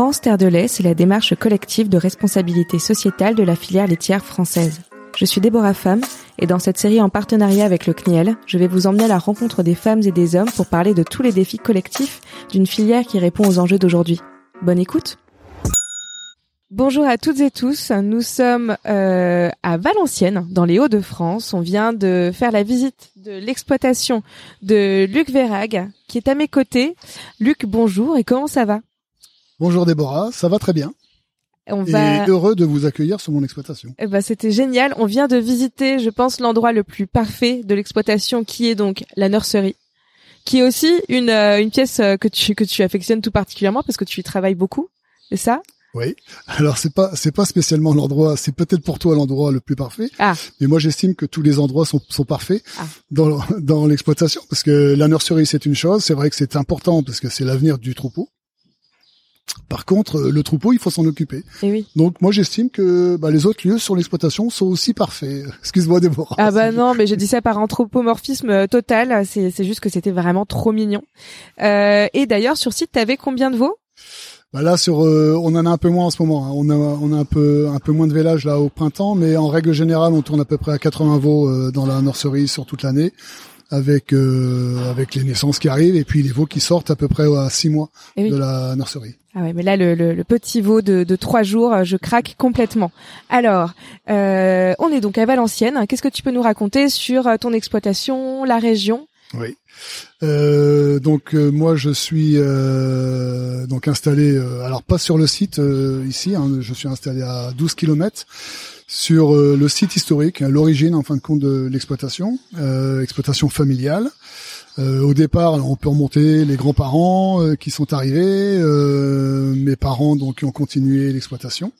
France Terre de lait, c'est la démarche collective de responsabilité sociétale de la filière laitière française. Je suis Déborah Femme et dans cette série en partenariat avec le CNIEL, je vais vous emmener à la rencontre des femmes et des hommes pour parler de tous les défis collectifs d'une filière qui répond aux enjeux d'aujourd'hui. Bonne écoute Bonjour à toutes et tous, nous sommes euh, à Valenciennes, dans les Hauts-de-France. On vient de faire la visite de l'exploitation de Luc Verrag, qui est à mes côtés. Luc, bonjour, et comment ça va? Bonjour Déborah, ça va très bien. On Et va... heureux de vous accueillir sur mon exploitation. Eh ben, c'était génial. On vient de visiter, je pense, l'endroit le plus parfait de l'exploitation, qui est donc la nurserie, qui est aussi une, euh, une pièce euh, que tu que tu affectionnes tout particulièrement parce que tu y travailles beaucoup. C'est ça? Oui. Alors c'est pas c'est pas spécialement l'endroit, c'est peut-être pour toi l'endroit le plus parfait, Ah, mais moi j'estime que tous les endroits sont sont parfaits Ah. dans dans l'exploitation parce que la nurserie c'est une chose, c'est vrai que c'est important parce que c'est l'avenir du troupeau. Par contre, euh, le troupeau, il faut s'en occuper. et Eh oui. Donc moi j'estime que bah, les autres lieux sur l'exploitation sont aussi parfaits. Excuse-moi Déborah. Ah bah non, mais j'ai dit ça par anthropomorphisme euh, total. C'est juste que c'était vraiment trop mignon. Euh, et d'ailleurs, sur site, t'avais combien de veaux? Bah là sur euh, on en a un peu moins en ce moment. hein. On a on a un peu un peu moins de vélage là au printemps, mais en règle générale on tourne à peu près à 80 veaux euh, dans la nurserie sur toute l'année, avec euh, avec les naissances qui arrivent et puis les veaux qui sortent à peu près à 6 mois Eh oui. de la nurserie. Ah ouais, mais là, le, le, le petit veau de, de trois jours, euh, je craque complètement. Alors, euh, on est donc à Valenciennes. Qu'est-ce que tu peux nous raconter sur euh, ton exploitation, la région? Oui. Euh, donc euh, moi je suis euh, donc installé euh, alors pas sur le site ici hein, je suis installé à 12 km sur le site historique l'origine en fin de compte de l'exploitation exploitation familiale au départ on peut remonter les grands-parents euh, qui sont arrivés euh, mes parents donc qui ont continué l'exploitation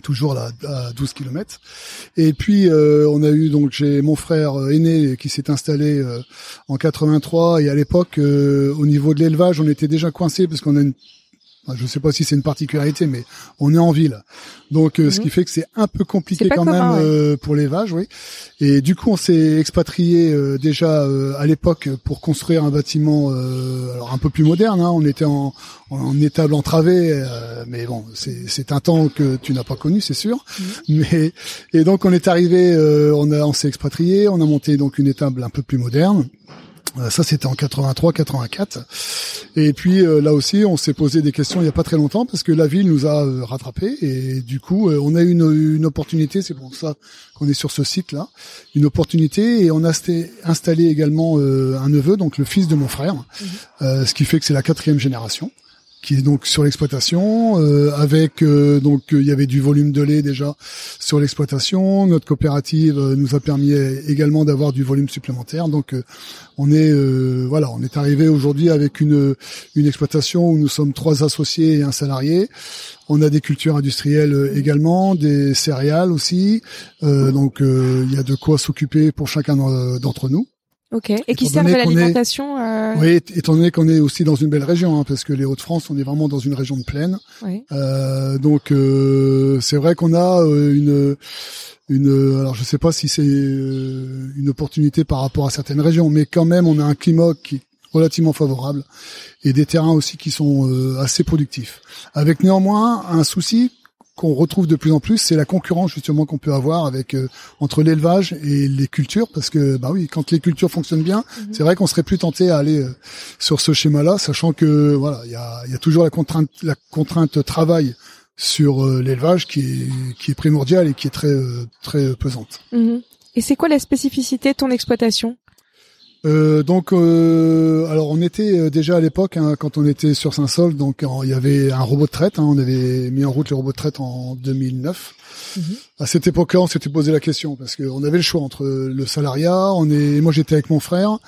toujours là à 12 km et puis euh, on a eu donc j'ai mon frère euh, aîné qui s'est installé euh, en 83 et à l'époque euh, au niveau de l'élevage on était déjà coincé parce qu'on a une je sais pas si c'est une particularité mais on est en ville donc euh, ce Mhm. qui fait que c'est un peu compliqué quand commun, même ouais. euh, pour l'élevage oui et du coup on s'est expatrié euh, déjà euh, à l'époque pour construire un bâtiment euh, alors un peu plus moderne hein. on était en, en étable entravée euh, mais bon c'est un temps que tu n'as pas connu c'est sûr mais et donc on est arrivé euh, on a on s'est expatrié on a monté donc une étable un peu plus moderne ça c'était en 83 84 et puis euh, là aussi on s'est posé des questions il y a pas très longtemps parce que la ville nous a euh, rattrapés. Et du coup euh, on a eu une, une opportunité c'est pour ça qu'on est sur ce site là une opportunité. Et on a installé également euh, un neveu donc le fils de mon frère. Euh, ce qui fait que c'est la quatrième génération qui est donc sur l'exploitation euh, avec euh, donc euh, il y avait du volume de lait déjà sur l'exploitation. Notre coopérative nous a permis également d'avoir du volume supplémentaire. Donc on est voilà on est arrivé aujourd'hui avec une une exploitation où nous sommes trois associés et un salarié. On a des cultures industrielles également des céréales aussi. Donc il y a de quoi s'occuper pour chacun d'en- d'entre nous Ok. Et qui servent à l'alimentation euh... oui, étant- donné qu'on est aussi dans une belle région, hein, parce que les Hauts-de-France, on est vraiment dans une région de plaine. oui. Euh, donc euh, c'est vrai qu'on a euh, une une alors je sais pas si c'est euh, une opportunité par rapport à certaines régions, mais quand même on a un climat qui est relativement favorable et des terrains aussi qui sont euh, assez productifs. Avec néanmoins un souci qu'on retrouve de plus en plus, c'est la concurrence justement qu'on peut avoir avec euh, entre l'élevage et les cultures, parce que bah oui, quand les cultures fonctionnent bien, Mhm. c'est vrai qu'on serait plus tenté à aller euh, sur ce schéma-là, sachant que voilà, il y a, y a toujours la contrainte, la contrainte travail sur euh, l'élevage qui est qui est primordiale et qui est très euh, très pesante. Mhm. Et c'est quoi la spécificité de ton exploitation? Euh, donc, euh, alors on était euh, déjà à l'époque hein, quand on était sur Saint-Sol, donc il y avait un robot de traite. hein, on avait mis en route le robot de traite en 2009. À cette époque-là, on s'était posé la question parce qu'on avait le choix entre le salariat. On est, moi j'étais avec mon frère.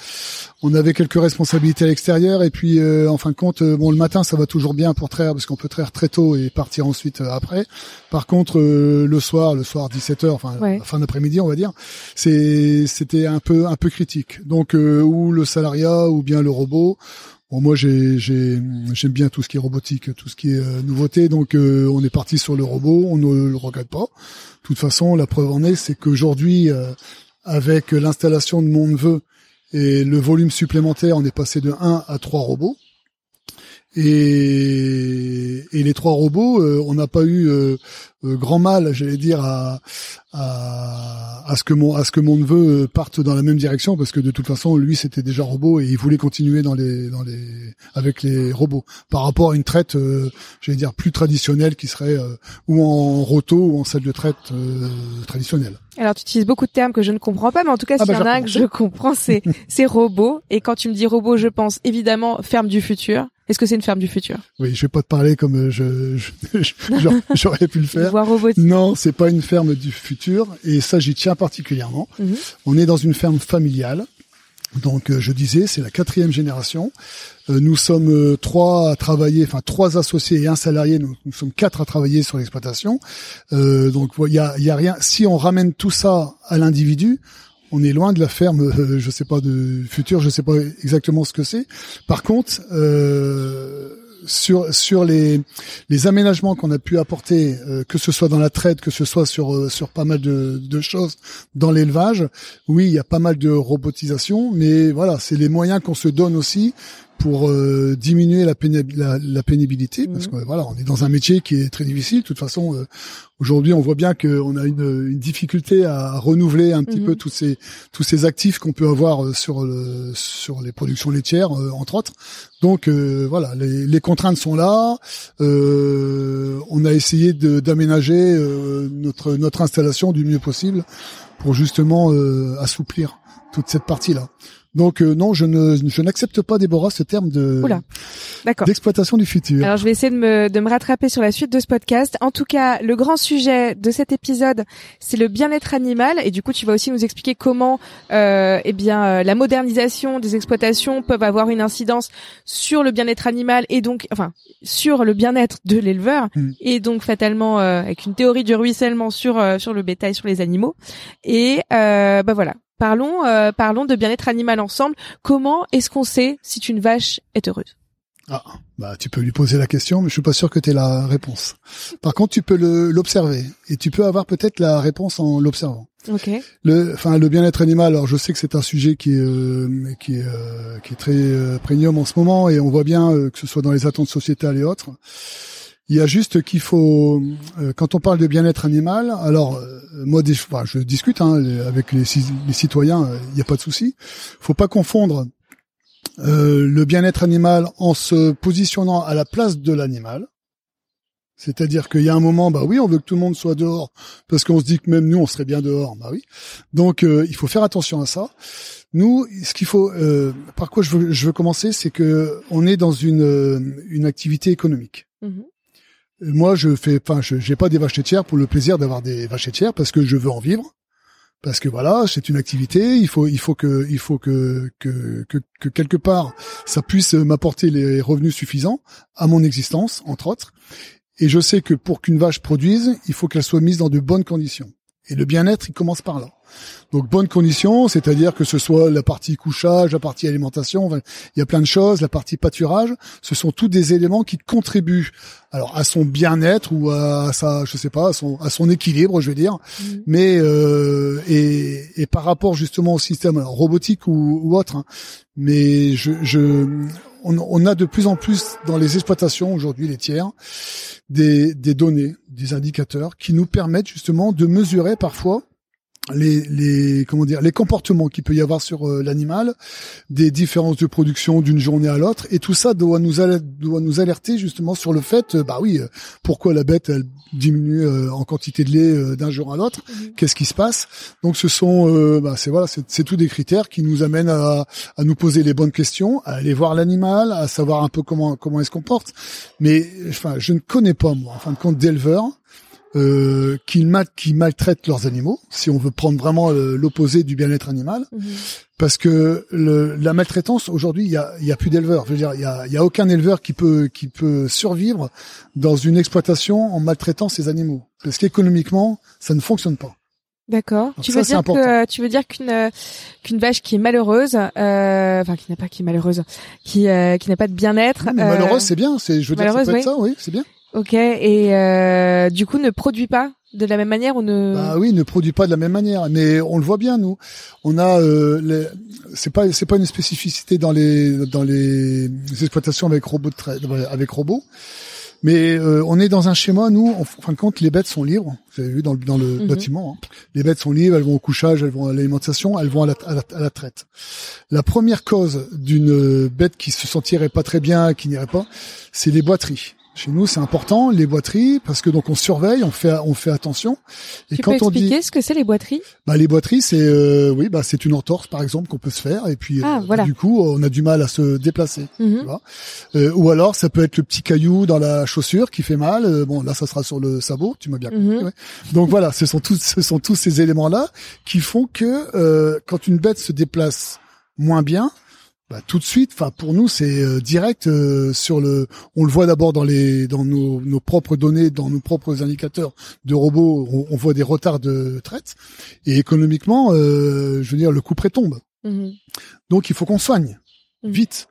On avait quelques responsabilités à l'extérieur et puis euh, en fin de compte, euh, bon le matin ça va toujours bien pour traire parce qu'on peut traire très tôt et partir ensuite euh, après. Par contre, euh, le soir, le soir 17 h enfin Ouais. fin d'après-midi, on va dire, c'est c'était un peu un peu critique. Donc euh, ou le salariat ou bien le robot. Bon, moi, j'ai, j'ai, j'aime bien tout ce qui est robotique, tout ce qui est euh, nouveauté. Donc, euh, on est parti sur le robot. On ne le regrette pas. De toute façon, la preuve en est, c'est qu'aujourd'hui, euh, avec l'installation de mon neveu et le volume supplémentaire, on est passé de 1 à 3 robots. Et, et les trois robots, on n'a pas eu grand mal, j'allais dire, à, à, à, ce que mon à ce que mon neveu parte dans la même direction, parce que de toute façon, lui, c'était déjà robot et il voulait continuer dans les dans les avec les robots par rapport à une traite, j'allais dire plus traditionnelle qui serait ou en roto ou en salle de traite traditionnelle. Alors tu utilises beaucoup de termes que je ne comprends pas, mais en tout cas, ah s'il y bah, en a un que je comprends, c'est c'est robot. Et quand tu me dis robot, je pense évidemment ferme du futur. Est-ce que c'est une ferme du futur? Oui, je vais pas te parler comme euh, je, j'aurais pu le faire. Non, c'est pas une ferme du futur, et ça j'y tiens particulièrement. Mhm. On est dans une ferme familiale. Donc euh, je disais, c'est la quatrième génération. Euh, nous sommes trois à travailler, enfin trois associés et un salarié. Nous, sommes quatre à travailler sur l'exploitation. donc il y a, y a rien. Si on ramène tout ça à l'individu, on est loin de la ferme, je sais pas de futur, je sais pas exactement ce que c'est. Par contre, euh, sur sur les les aménagements qu'on a pu apporter, euh, que ce soit dans la traite, que ce soit sur euh, sur pas mal de, de choses dans l'élevage, oui, il y a pas mal de robotisation, mais voilà, c'est les moyens qu'on se donne aussi pour euh, diminuer la, la, pénibilité, parce mhm. que voilà, on est dans un métier qui est très difficile. De toute façon, euh, aujourd'hui, on voit bien qu'on a une, une, difficulté à renouveler un petit mhm. peu tous ces tous ces actifs qu'on peut avoir euh, sur le sur les productions laitières, entre autres. Donc voilà, les, les, contraintes sont là. on a essayé d'aménager notre notre installation du mieux possible pour justement assouplir toute cette partie là. Donc euh, non, je ne je n'accepte pas Déborah ce terme de d'exploitation du futur. Alors je vais essayer de me de me rattraper sur la suite de ce podcast. En tout cas, le grand sujet de cet épisode, c'est le bien-être animal et du coup, tu vas aussi nous expliquer comment euh, eh bien euh, la modernisation des exploitations peuvent avoir une incidence sur le bien-être animal et donc enfin sur le bien-être de l'éleveur hmm. et donc fatalement euh, avec une théorie du ruissellement sur sur le bétail, sur les animaux. Et bah voilà, Parlons, euh, parlons de bien-être animal ensemble. Comment est-ce qu'on sait si une vache est heureuse? Ah, bah tu peux lui poser la question, mais je suis pas sûr que tu aies la réponse. Par contre, tu peux l'observer et tu peux avoir peut-être la réponse en l'observant. Ok. Le, enfin, le bien-être animal. Alors, je sais que c'est un sujet qui est euh, qui est euh, qui est très euh, prégnant en ce moment et on voit bien que ce soit dans les attentes sociétales et autres. Il y a juste qu'il faut, euh, quand on parle de bien-être animal, alors euh, moi, je discute hein, avec les, citoyens, euh, il n'y a pas de souci. Faut pas confondre le bien-être animal en se positionnant à la place de l'animal. C'est-à-dire qu'il y a un moment, bah oui, on veut que tout le monde soit dehors parce qu'on se dit que même nous, on serait bien dehors. Bah oui. Donc, il faut faire attention à ça. Nous, ce qu'il faut, par quoi je veux, commencer, c'est que on est dans une, une activité économique. Mmh moi, je fais, enfin, je j'ai pas des vaches laitières pour le plaisir d'avoir des vaches laitières parce que je veux en vivre. Parce que voilà, c'est une activité. Il faut, il faut que, il faut que, que, que, que quelque part, ça puisse m'apporter les revenus suffisants à mon existence, entre autres. Et je sais que pour qu'une vache produise, il faut qu'elle soit mise dans de bonnes conditions. Et le bien-être, il commence par là. Donc bonnes conditions, c'est-à-dire que ce soit la partie couchage, la partie alimentation, il y a plein de choses, la partie pâturage, ce sont tous des éléments qui contribuent alors à son bien-être ou à sa, je sais pas, à son, à son équilibre, je vais dire. Mmh. Mais euh, et, et, par rapport justement au système robotique ou, ou autre, hein, mais je, je on, on, a de plus en plus dans les exploitations aujourd'hui les tiers des, des données, des indicateurs qui nous permettent justement de mesurer parfois les, les comment dire les comportements qu'il peut y avoir sur euh, l'animal, des différences de production d'une journée à l'autre, et tout ça doit nous alerter, doit nous alerter justement sur le fait, euh, bah oui, euh, pourquoi la bête elle diminue en quantité de lait d'un jour à l'autre, mhm. qu'est-ce qui se passe? Donc ce sont, bah c'est voilà, c'est tous des critères qui nous amènent à, à nous poser les bonnes questions, à aller voir l'animal, à savoir un peu comment comment il se comporte. Mais enfin, je ne connais pas moi, en fin de compte, d'éleveurs euh, qui, mal, qui maltraitent leurs animaux, si on veut prendre vraiment euh, l'opposé du bien-être animal, mhm. parce que le, la maltraitance aujourd'hui, il y a, y a, plus d'éleveurs. Je veux dire, il y a, y a, aucun éleveur qui peut qui peut survivre dans une exploitation en maltraitant ses animaux, parce qu'économiquement, ça ne fonctionne pas. D'accord. Tu, veux dire que tu veux dire qu'une qu'une vache qui est malheureuse, euh, enfin qui n'a pas qui est malheureuse, qui euh, qui n'a pas de bien-être. malheureuse, c'est bien. C'est je veux dire, ça peut être ça, oui, c'est bien. Ok, et euh, du coup ne produit pas de la même manière ou ne Bah oui, ne produit pas de la même manière, mais on le voit bien nous. On a euh, c'est pas c'est pas une spécificité dans les dans les exploitations avec robots avec robots. Mais euh, on est dans un schéma, nous, en fin de compte, les bêtes sont libres. Vous avez vu dans le, dans le Mhm. bâtiment. hein. Les bêtes sont libres, elles vont au couchage, elles vont à l'alimentation, elles vont à la, à la- à la traite. La première cause d'une bête qui se sentirait pas très bien, qui n'irait pas, c'est les boiteries. Chez nous, c'est important, les boiteries, parce que donc on surveille, on fait, on fait attention. Et Tu quand peux on dit, expliquer ce que c'est les boiteries? Bah, les boiteries, c'est euh, oui, bah c'est une entorse par exemple qu'on peut se faire, et puis Ah, euh, voilà. du coup, on a du mal à se déplacer. Mhm. Euh, ou alors ça peut être le petit caillou dans la chaussure qui fait mal. Euh, bon là ça sera sur le sabot, tu m'as bien compris. Mhm. ouais. Donc voilà, ce sont tous ce sont tous ces éléments là qui font que euh, quand une bête se déplace moins bien, bah, tout de suite, enfin pour nous c'est euh, direct euh, sur le. On le voit d'abord dans les dans nos, nos propres données, dans nos propres indicateurs de robots, on, on voit des retards de traite et économiquement, euh, je veux dire le coup près tombe. Mhm. Donc il faut qu'on soigne. Vite.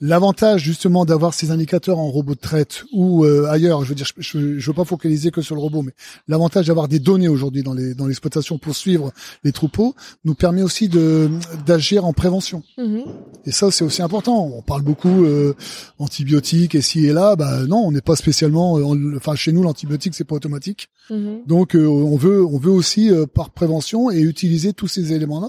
L'avantage justement d'avoir ces indicateurs en robot de traite ou euh, ailleurs, je veux dire, je, je, je veux pas focaliser que sur le robot, mais l'avantage d'avoir des données aujourd'hui dans les dans l'exploitation pour suivre les troupeaux nous permet aussi de d'agir en prévention. Mhm. Et ça c'est aussi important. On parle beaucoup euh, antibiotiques et ci et là, bah non, on n'est pas spécialement. euh, en- Enfin chez nous l'antibiotique c'est pas automatique. Mhm. Donc euh, on veut on veut aussi euh, par prévention et utiliser tous ces éléments-là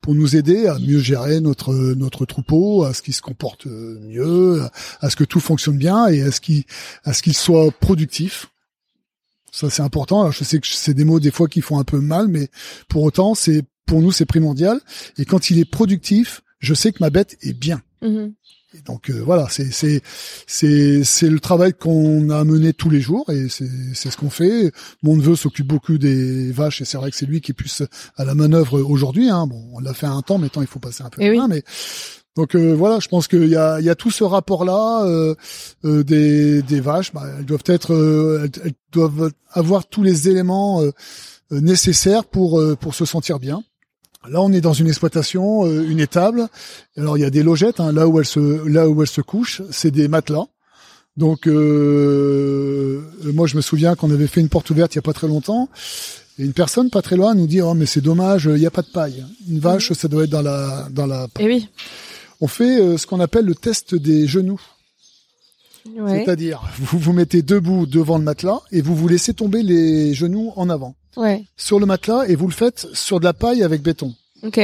pour nous aider à mieux gérer notre notre troupeau, à ce qu'il se comporte euh, mieux, à ce que tout fonctionne bien et à ce qu'il à ce qu'il soit productif. Ça c'est important. Alors, je sais que c'est des mots des fois qui font un peu mal, mais pour autant c'est pour nous c'est primordial. Et quand il est productif, je sais que ma bête est bien. Mhm. Et donc euh, voilà, c'est c'est c'est c'est le travail qu'on a mené tous les jours et c'est c'est ce qu'on fait. Mon neveu s'occupe beaucoup des vaches et c'est vrai que c'est lui qui est plus à la manœuvre aujourd'hui. Hein. Bon, on l'a fait un temps, maintenant il faut passer un peu Eh la oui. mais donc euh, voilà, je pense qu'il y a il y a tout ce rapport là euh, euh, des des vaches. Bah, elles doivent être euh, elles, elles doivent avoir tous les éléments euh, euh, nécessaires pour euh, pour se sentir bien. Là, on est dans une exploitation, euh, une étable. Alors, il y a des logettes. hein, là où elles se, là où elles se couchent, c'est des matelas. Donc, euh, moi, je me souviens qu'on avait fait une porte ouverte il y a pas très longtemps. Et une personne pas très loin nous dit, oh, mais c'est dommage, il n'y a pas de paille. Une vache, ça doit être dans la, dans la. Eh oui. On fait euh, ce qu'on appelle le test des genoux. Ouais. C'est-à-dire, vous vous mettez debout devant le matelas et vous vous laissez tomber les genoux en avant Ouais. sur le matelas et vous le faites sur de la paille avec béton. Ok.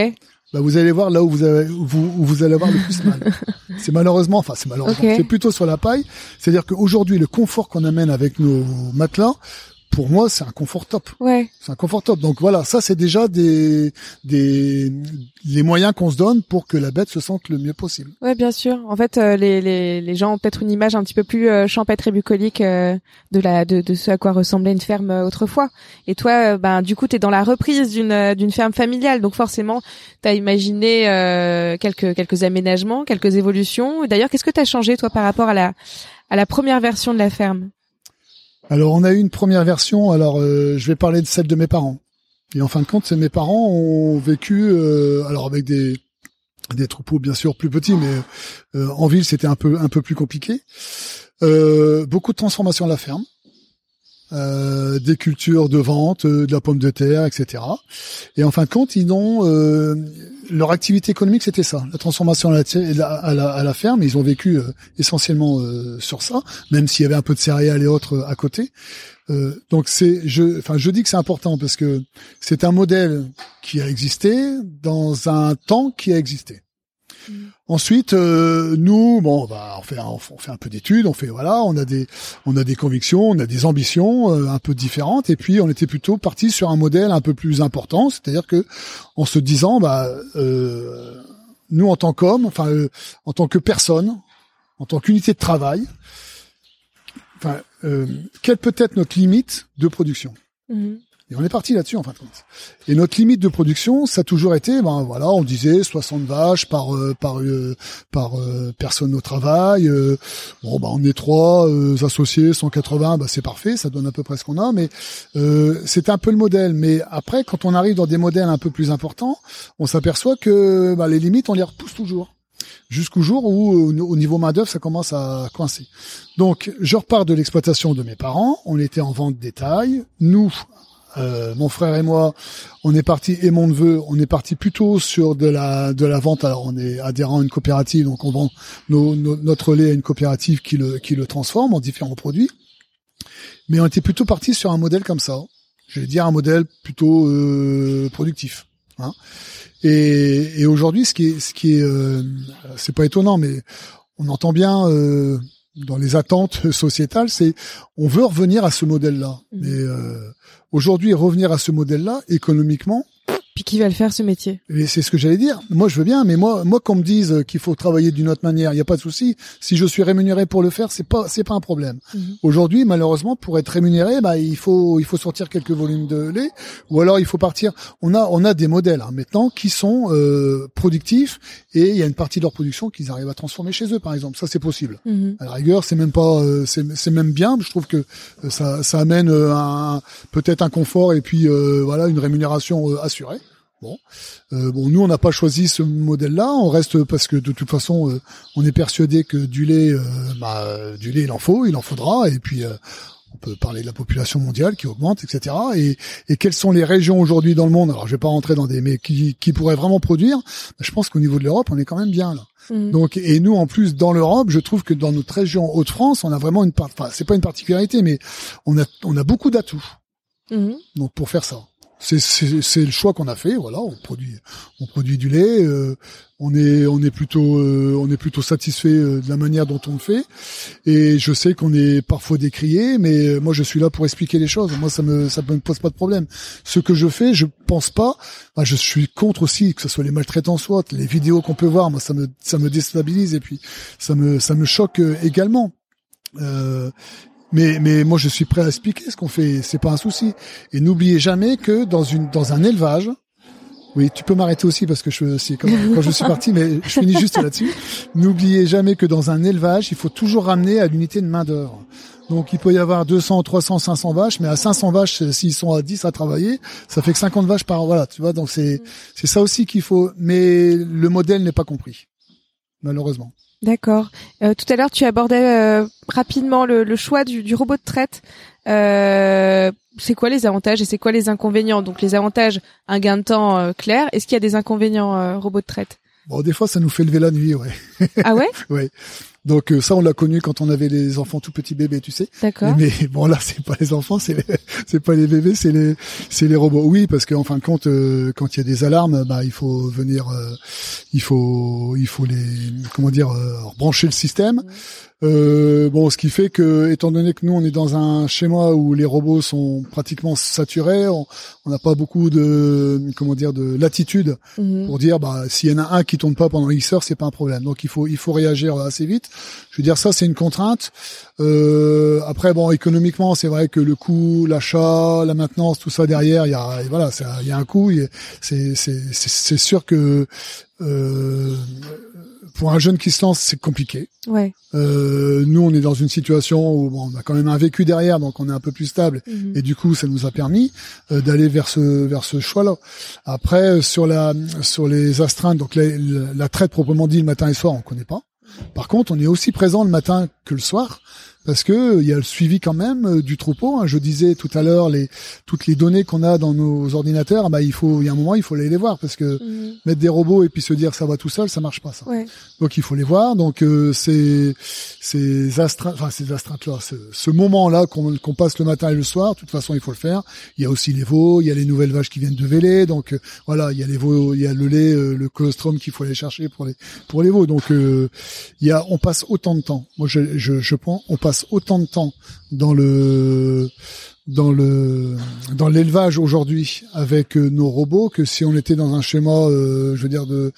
bah vous allez voir là où vous avez, où vous, où vous allez avoir le plus mal. c'est malheureusement, enfin c'est malheureusement, c'est plutôt sur la paille. C'est-à-dire qu'aujourd'hui, le confort qu'on amène avec nos matelas, pour moi, c'est un confort top. Ouais. C'est un confort top. Donc voilà, ça c'est déjà des, des les moyens qu'on se donne pour que la bête se sente le mieux possible. Ouais, bien sûr. En fait, euh, les, les, les gens ont peut-être une image un petit peu plus euh, champêtre et bucolique euh, de la de, de ce à quoi ressemblait une ferme euh, autrefois. Et toi, euh, ben du coup, t'es dans la reprise d'une euh, d'une ferme familiale, donc forcément, t'as imaginé euh, quelques quelques aménagements, quelques évolutions. D'ailleurs, qu'est-ce que t'as changé toi par rapport à la à la première version de la ferme? Alors on a eu une première version. Alors euh, je vais parler de celle de mes parents. Et en fin de compte, mes parents ont vécu euh, alors avec des des troupeaux bien sûr plus petits, mais euh, en ville c'était un peu un peu plus compliqué. Euh, beaucoup de transformations à la ferme, euh, des cultures de vente, euh, de la pomme de terre, etc. Et en fin de compte, ils ont euh, leur activité économique, c'était ça, la transformation à la, à la, ferme. Ils ont vécu euh, essentiellement euh, sur ça, même s'il y avait un peu de céréales et autres euh, à côté. Donc c'est, je, enfin, je dis que c'est important parce que c'est un modèle qui a existé dans un temps qui a existé. Ensuite, euh, nous, bon, bah, on fait, un- on fait un peu d'études, on fait, voilà, on a des, on a des convictions, on a des ambitions euh, un peu différentes, et puis on était plutôt parti sur un modèle un peu plus important, c'est-à-dire que en se disant, bah, euh, nous en tant qu'hommes, enfin, euh, en tant que personne, en tant qu'unité de travail, enfin, euh, quelle peut être notre limite de production? Mhm. Et on est parti là-dessus en fin de compte. Et notre limite de production, ça a toujours été, ben voilà, on disait 60 vaches par euh, par euh, par euh, personne au travail. euh, bon, ben on est trois euh, associés, 180, ben c'est parfait, ça donne à peu près ce qu'on a. Mais euh, c'était un peu le modèle. Mais après, quand on arrive dans des modèles un peu plus importants, on s'aperçoit que ben, les limites, on les repousse toujours. Jusqu'au jour où, au niveau main d'œuvre, ça commence à coincer. Donc, je repars de l'exploitation de mes parents. On était en vente détail. Nous, euh, mon frère et moi, on est parti et mon neveu, on est parti plutôt sur de la de la vente. Alors on est adhérent à une coopérative, donc on vend nos- nos- notre lait à une coopérative qui le qui le transforme en différents produits. Mais on était plutôt parti sur un modèle comme ça. Je vais dire un modèle plutôt euh, productif. Hein. Et, et aujourd'hui, ce qui est, ce qui est, euh, c'est pas étonnant, mais on entend bien euh, dans les attentes sociétales, c'est on veut revenir à ce modèle-là. Mmh. Mais euh, aujourd'hui, revenir à ce modèle-là économiquement, puis qui va le faire ce métier? Et c'est ce que j'allais dire. Moi, je veux bien, mais moi, moi, qu'on me dise qu'il faut travailler d'une autre manière, il n'y a pas de souci. Si je suis rémunéré pour le faire, c'est pas, c'est pas un problème. Mhm. Aujourd'hui, malheureusement, pour être rémunéré, bah, il faut, il faut sortir quelques volumes de lait, ou alors il faut partir. On a, on a des modèles hein, maintenant qui sont euh, productifs et il y a une partie de leur production qu'ils arrivent à transformer chez eux, par exemple. Ça, c'est possible. Mhm. À la rigueur, c'est même pas, euh, c'est même bien. Je trouve que euh, ça, ça amène un, peut-être un confort et puis voilà une rémunération assurée. Bon, euh, bon, nous on n'a pas choisi ce modèle-là. On reste parce que de toute façon, euh, on est persuadé que du lait, euh, bah, du lait il en faut, il en faudra. Et puis on peut parler de la population mondiale qui augmente, etc. Et, et quelles sont les régions aujourd'hui dans le monde? Alors je vais pas rentrer dans des, mais qui, qui pourraient vraiment produire. Je pense qu'au niveau de l'Europe, on est quand même bien là. Mmh. Donc et nous en plus dans l'Europe, je trouve que dans notre région Haute-France, on a vraiment une part. Enfin, c'est pas une particularité, mais on a on a beaucoup d'atouts. Mmh. Donc pour faire ça c'est le choix qu'on a fait. Voilà, on produit on produit du lait. Euh, on est on est plutôt euh, on est plutôt satisfait euh, de la manière dont on le fait. Et je sais qu'on est parfois décrié, mais moi je suis là pour expliquer les choses. Moi ça me ça me pose pas de problème. Ce que je fais, je pense pas. je suis contre aussi que ce soit les maltraitants soit les vidéos qu'on peut voir. Moi ça me ça me déstabilise et puis ça me ça me choque également. Euh, mais, mais moi, je suis prêt à expliquer ce qu'on fait. C'est pas un souci. Et n'oubliez jamais que dans une, dans un élevage, oui, tu peux m'arrêter aussi parce que je, c'est comme quand je suis parti, mais je finis juste là-dessus. N'oubliez jamais que dans un élevage, il faut toujours ramener à l'unité de main d'œuvre. Donc il peut y avoir 200, 300, 500 vaches, mais à 500 vaches, s'ils sont à 10 à travailler, ça fait que 50 vaches par voilà, tu vois. Donc c'est c'est ça aussi qu'il faut. Mais le modèle n'est pas compris, malheureusement. D'accord. Euh, tout à l'heure, tu abordais euh, rapidement le, choix du, robot de traite. Euh, c'est quoi les avantages et c'est quoi les inconvénients? Donc les avantages, un gain de temps clair. Est-ce qu'il y a des inconvénients robot de traite? Bon, des fois, ça nous fait lever la nuit, ouais. Ah ouais Ouais. Donc ça, on l'a connu quand on avait les enfants tout petits bébés, tu sais. D'accord. Mais bon, là, c'est pas les enfants, c'est c'est pas les bébés, c'est les c'est les robots. Oui, parce qu'en fin de compte, quand il y a des alarmes, bah il faut venir, il faut il faut les comment dire brancher le système. Euh, bon, ce qui fait que, étant donné que nous on est dans un schéma où les robots sont pratiquement saturés, on n'a pas beaucoup de comment dire de latitude mhm. pour dire bah s'il y en a un qui tourne pas pendant X heures, c'est pas un problème. Donc il faut il faut réagir assez vite. Je veux dire ça c'est une contrainte. Euh, après bon économiquement c'est vrai que le coût, l'achat, la maintenance, tout ça derrière, il y a voilà il y a un coût. C'est c'est c'est sûr que euh, pour un jeune qui se lance, c'est compliqué. Ouais. Euh, nous, on est dans une situation où bon, on a quand même un vécu derrière, donc on est un peu plus stable, mhm. et du coup, ça nous a permis euh, d'aller vers ce vers ce choix-là. Après, sur la sur les astreintes, donc la, la, traite proprement dit le matin et le soir, on connaît pas. Par contre, on est aussi présent le matin que le soir parce que il y a le suivi quand même euh, du troupeau. Hein. Je disais tout à l'heure les toutes les données qu'on a dans nos ordinateurs, bah il faut il y a un moment il faut aller les voir parce que mhm. mettre des robots et puis se dire ça va tout seul, ça marche pas ça. Donc il faut les voir. Donc euh, c'est ces astreintes, enfin ces astreintes là, ce, moment là qu'on qu'on passe le matin et le soir, de toute façon il faut le faire. Il y a aussi les veaux, il y a les nouvelles vaches qui viennent de véler, donc euh, voilà, il y a les veaux, il y a le lait, le colostrum qu'il faut aller chercher pour les pour les veaux. Donc il y a on passe autant de temps. Moi je je, je prends on passe autant de temps dans le dans le dans l'élevage aujourd'hui avec euh, nos robots que si on était dans un schéma euh, je veux dire de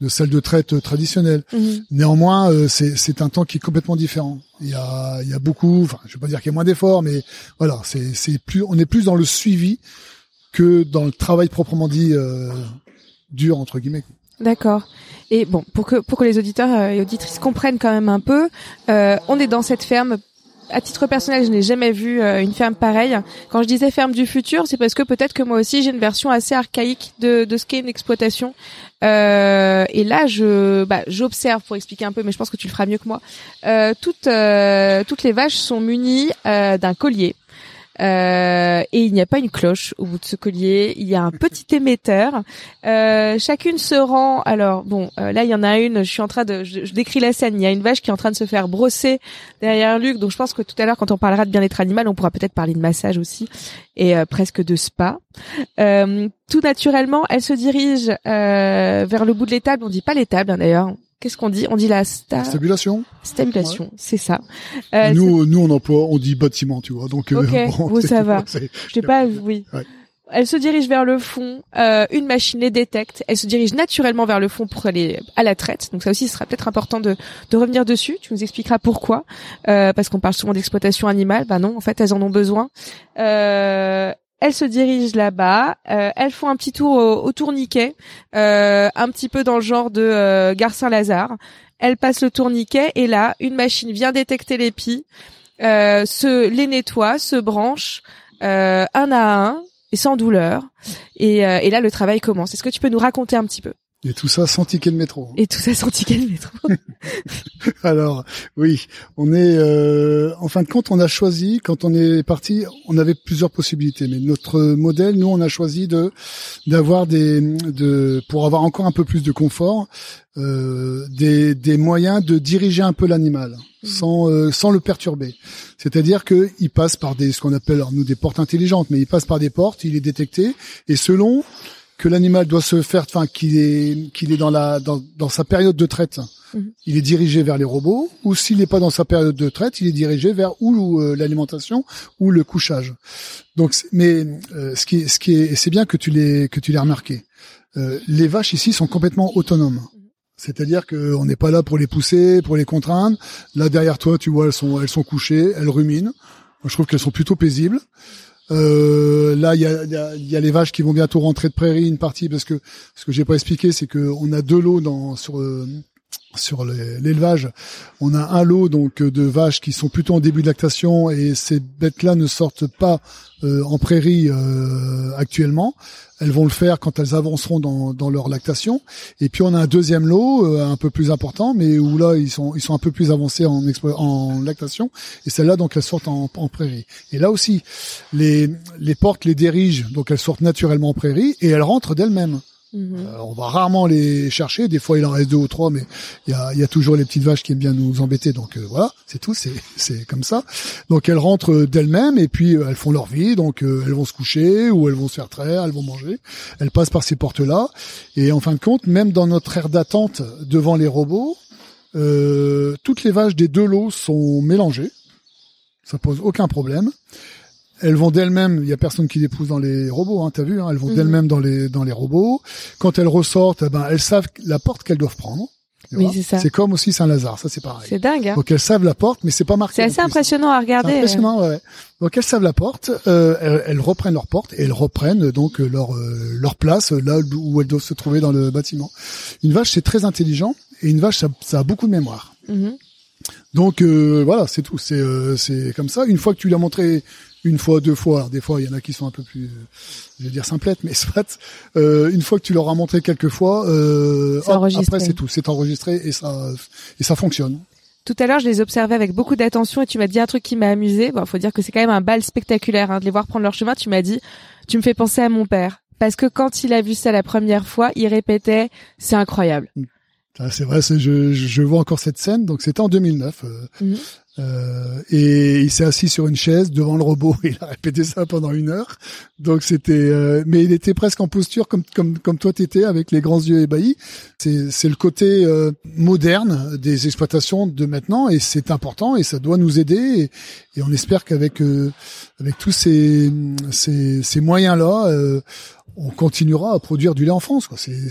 de salle de traite traditionnelle. Mhm. Néanmoins euh, c'est c'est un temps qui est complètement différent. Il y a il y a beaucoup enfin je vais pas dire qu'il y a moins d'efforts mais voilà, c'est c'est plus on est plus dans le suivi que dans le travail proprement dit dur entre guillemets. D'accord. Et bon, pour que pour que les auditeurs et auditrices comprennent quand même un peu, on est dans cette ferme à titre personnel, je n'ai jamais vu euh, une ferme pareille. Quand je disais ferme du futur, c'est parce que peut-être que moi aussi j'ai une version assez archaïque de, de ce qu'est une exploitation. Euh, et là, je, bah, j'observe pour expliquer un peu, mais je pense que tu le feras mieux que moi. Euh, toutes, euh, toutes les vaches sont munies d'un collier. Euh, et il n'y a pas une cloche au bout de ce collier. Il y a un petit émetteur. Euh, chacune se rend. Alors bon, euh, là il y en a une. Je suis en train de. Je, décris la scène. Il y a une vache qui est en train de se faire brosser derrière Luc. Donc je pense que tout à l'heure, quand on parlera de bien-être animal, on pourra peut-être parler de massage aussi et euh, presque de spa. Euh, tout naturellement, elle se dirige vers le bout de l'étable. On dit pas l'étable hein, d'ailleurs. Qu'est-ce qu'on dit? On dit la sta... stabulation. Stabulation, ouais. c'est ça. Euh, nous, nous on emploie, on dit bâtiment, tu vois. Donc, ok, bon, bon ça va. Je sais pas, oui. Ouais. Elle se dirige vers le fond, euh, une machine les détecte, elle se dirige naturellement vers le fond pour aller à la traite. Donc ça aussi, ce sera peut-être important de, de revenir dessus. Tu nous expliqueras pourquoi, euh, parce qu'on parle souvent d'exploitation animale. Bah non, en fait, elles en ont besoin. Euh, elles se dirigent là-bas, euh, elles font un petit tour au, tourniquet, euh, un petit peu dans le genre de euh, Gare Saint-Lazare. Elles passent le tourniquet et là, une machine vient détecter les pies, euh, se les nettoie, se branche un à un et sans douleur. Et, et là, le travail commence. Est-ce que tu peux nous raconter un petit peu? Et tout ça sans ticket de métro. Et tout ça sans ticket de métro. Alors oui, on est euh, en fin de compte, on a choisi quand on est parti, on avait plusieurs possibilités, mais notre modèle, nous, on a choisi de d'avoir des de pour avoir encore un peu plus de confort, euh, des des moyens de diriger un peu l'animal mmh. sans euh, sans le perturber. C'est-à-dire que il passe par des ce qu'on appelle alors, nous des portes intelligentes, mais il passe par des portes, il est détecté et selon que l'animal doit se faire, enfin qu'il est qu'il est dans la dans, dans sa période de traite, mhm. il est dirigé vers les robots, ou s'il n'est pas dans sa période de traite, il est dirigé vers ou euh, l'alimentation ou le couchage. Donc, mais euh, ce qui ce qui est, c'est bien que tu l'aies que tu l'aies remarqué. Euh, les vaches ici sont complètement autonomes. C'est-à-dire qu'on n'est pas là pour les pousser, pour les contraindre. Là derrière toi, tu vois, elles sont elles sont couchées, elles ruminent. Moi, je trouve qu'elles sont plutôt paisibles. Euh, là, il y a, les vaches qui vont bientôt rentrer de prairie une partie parce que ce que j'ai pas expliqué, c'est que on a deux lots dans sur euh, sur l'élevage. On a un lot donc de vaches qui sont plutôt en début de lactation et ces bêtes-là ne sortent pas euh, en prairie euh, actuellement. Elles vont le faire quand elles avanceront dans, leur lactation. Et puis on a un deuxième lot euh, un peu plus important, mais où là ils sont ils sont un peu plus avancés en, lactation. Et celles-là donc elles sortent en, en, prairie. Et là aussi les les portes les dirigent donc elles sortent naturellement en prairie et elles rentrent d'elles-mêmes. Mhm. Euh, on va rarement les chercher. Des fois, il en reste deux ou trois, mais il y a, y a, toujours les petites vaches qui aiment bien nous embêter. Donc euh, voilà, c'est tout. C'est comme ça. Donc elles rentrent d'elles-mêmes et puis euh, elles font leur vie. Donc elles vont se coucher ou elles vont se faire traire, elles vont manger. Elles passent par ces portes-là. Et en fin de compte, même dans notre aire d'attente devant les robots, toutes les vaches des deux lots sont mélangées. Ça pose aucun problème elles vont d'elles-mêmes, il y a personne qui les pousse dans les robots, hein, t'as vu, hein, elles vont mhm. d'elles-mêmes dans les dans les robots. Quand elles ressortent, eh ben elles savent la porte qu'elles doivent prendre. Oui, c'est ça. C'est comme aussi Saint-Lazare, ça c'est pareil. C'est dingue. Hein Donc elles savent la porte, mais c'est pas marqué. C'est assez impressionnant à regarder. impressionnant, ouais. Donc elles savent la porte, euh, elles, reprennent leur porte et elles reprennent donc leur euh, leur place là où elles doivent se trouver dans le bâtiment. Une vache c'est très intelligent et une vache ça, ça a beaucoup de mémoire. Mhm. Donc euh, voilà, c'est tout. C'est euh, c'est comme ça. Une fois que tu l'as montré une fois, deux fois, alors des fois il y en a qui sont un peu plus, euh, je vais dire simplettes, mais soit. Euh, une fois que tu leur as montré quelques fois, euh, après c'est tout, c'est enregistré et ça et ça fonctionne. Tout à l'heure, je les observais avec beaucoup d'attention et tu m'as dit un truc qui m'a amusé. Bon, faut dire que c'est quand même un bal spectaculaire hein, de les voir prendre leur chemin. Tu m'as dit, tu me fais penser à mon père parce que quand il a vu ça la première fois, il répétait, c'est incroyable. Ah, c'est vrai, je, je, vois encore cette scène. Donc c'était en 2009. Euh, et il s'est assis sur une chaise devant le robot. Et il a répété ça pendant une heure. Donc c'était, euh, mais il était presque en posture comme comme comme toi t'étais avec les grands yeux ébahis. C'est c'est le côté euh, moderne des exploitations de maintenant et c'est important et ça doit nous aider. Et, on espère qu'avec euh, avec tous ces ces, ces moyens là on continuera à produire du lait en France. C'est,